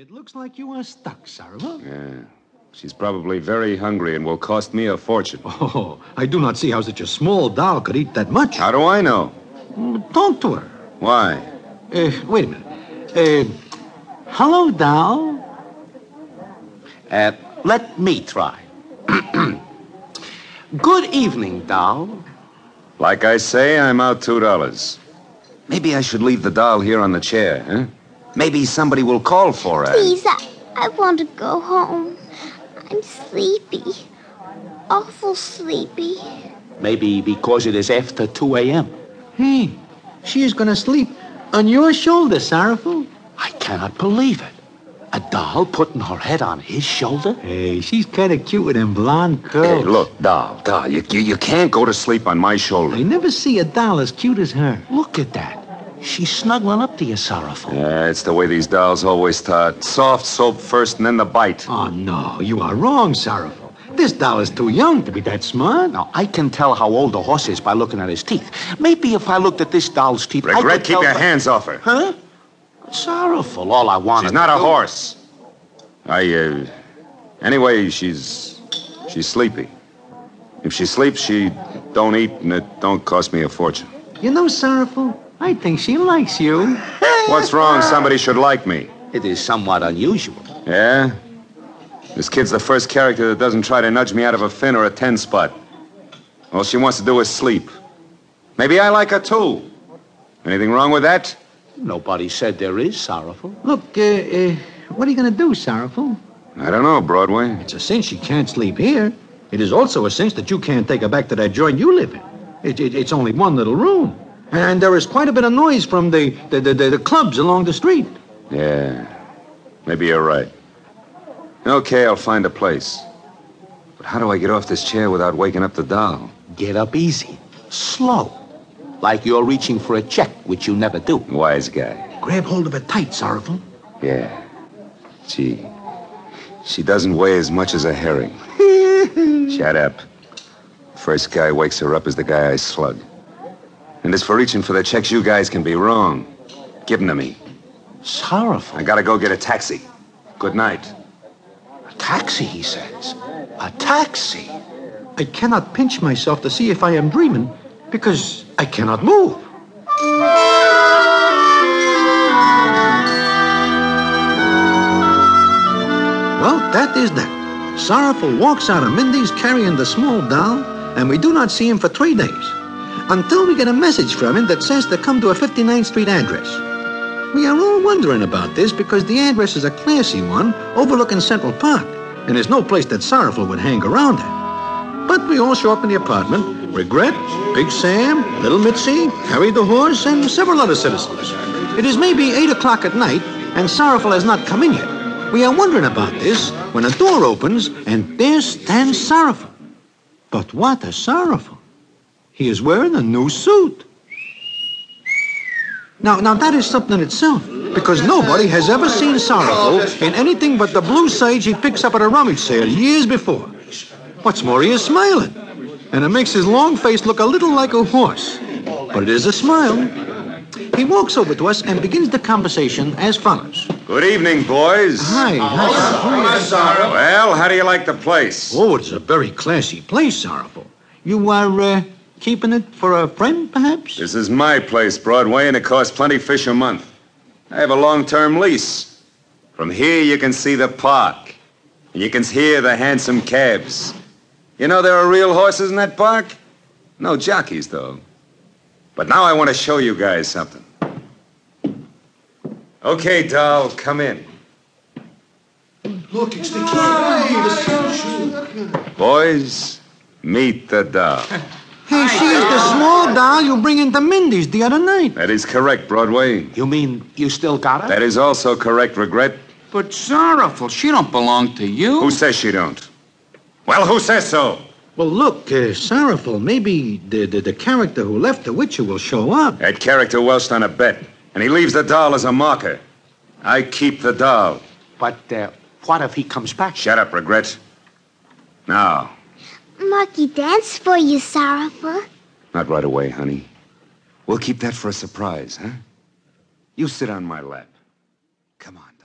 It looks like you are stuck, Sarah. Yeah. She's probably very hungry and will cost me a fortune. Oh, I do not see how such a small doll could eat that much. How do I know? Talk to her. Why? Uh, wait a minute. Uh, hello, doll. Uh, let me try. Good evening, doll. Like I say, I'm out two dollars. Maybe I should leave the doll here on the chair, huh? Maybe somebody will call for us. Please, I, I want to go home. I'm sleepy. Awful sleepy. Maybe because it is after 2 a.m. Hey, she is going to sleep on your shoulder, Sorrowful. I cannot believe it. A doll putting her head on his shoulder? Hey, she's kind of cute with them blonde curls. Hey, look, doll, doll, you, you, you can't go to sleep on my shoulder. I never see a doll as cute as her. Look at that. She's snuggling up to you, Sorrowful. Yeah, it's the way these dolls always taught. Soft soap first and then the bite. Oh, no, you are wrong, Sorrowful. This doll is too young to be that smart. Now, I can tell how old a horse is by looking at his teeth. Maybe if I looked at this doll's teeth, I Regret, could keep tell your by- hands off her. Huh? Sorrowful. All I want is. She's not a horse. I, uh. Anyway, she's. She's sleepy. If she sleeps, she don't eat, and it don't cost me a fortune. You know, Sorrowful, I think she likes you. What's wrong? Somebody should like me. It is somewhat unusual. Yeah? This kid's the first character that doesn't try to nudge me out of a fin or a ten spot. All she wants to do is sleep. Maybe I like her too. Anything wrong with that? Nobody said there is sorrowful. Look, uh, uh, what are you going to do, Sorrowful? I don't know, Broadway. It's a cinch she can't sleep here. It is also a cinch that you can't take her back to that joint you live in. It, it, it's only one little room. And there is quite a bit of noise from the, the, the, the, the clubs along the street. Yeah. Maybe you're right. Okay, I'll find a place. But how do I get off this chair without waking up the doll? Get up easy. Slow. Like you're reaching for a check, which you never do. Wise guy. Grab hold of it tight, Sorrowful. Yeah. Gee. She doesn't weigh as much as a herring. Shut up. First guy wakes her up is the guy I slug. And as for reaching for the checks, you guys can be wrong. Give 'em to me. Sorrowful. I gotta go get a taxi. Good night. A taxi, he says. A taxi. I cannot pinch myself to see if I am dreaming because I cannot move. Well, that is that. Sorrowful walks out of Mindy's carrying the small doll, and we do not see him for three days. Until we get a message from him that says to come to a 59th Street address. We are all wondering about this because the address is a classy one overlooking Central Park, and there's no place that Sorrowful would hang around at. But we all show up in the apartment. Regret, Big Sam, Little Mitzi, Harry the horse, and several other citizens. It is maybe 8 o'clock at night, and Sorrowful has not come in yet. We are wondering about this when a door opens, and there stands Sorrowful. But what a Sorrowful. He is wearing a new suit. Now, now that is something in itself, because nobody has ever seen Sorrowful in anything but the blue sage he picks up at a rummage sale years before. What's more, he is smiling, and it makes his long face look a little like a horse. But it is a smile. He walks over to us and begins the conversation as follows. Good evening, boys. Hi, hi. Well, how do you like the place? Oh, it's a very classy place, Sorrowful. You are uh, keeping it for a friend, perhaps? This is my place, Broadway, and it costs plenty fish a month. I have a long-term lease. From here, you can see the park. And you can hear the hansom cabs. You know there are real horses in that park? No jockeys, though. But now I want to show you guys something. Okay, doll, come in. Look, it's the kid. Boys, meet the doll. Hey, she is the small doll you bring into Mindy's the other night. That is correct, Broadway. You mean you still got her? That is also correct, Regret. But sorrowful, she don't belong to you. Who says she don't? Well, who says so? Well, look, uh, Sorrowful, maybe the, the, the character who left the Witcher will show up. That character welched on a bet, and he leaves the doll as a marker. I keep the doll. But uh, what if he comes back? Shut up, Regret. Now, Marky dance for you, Sorrowful. Not right away, honey. We'll keep that for a surprise, huh? You sit on my lap. Come on.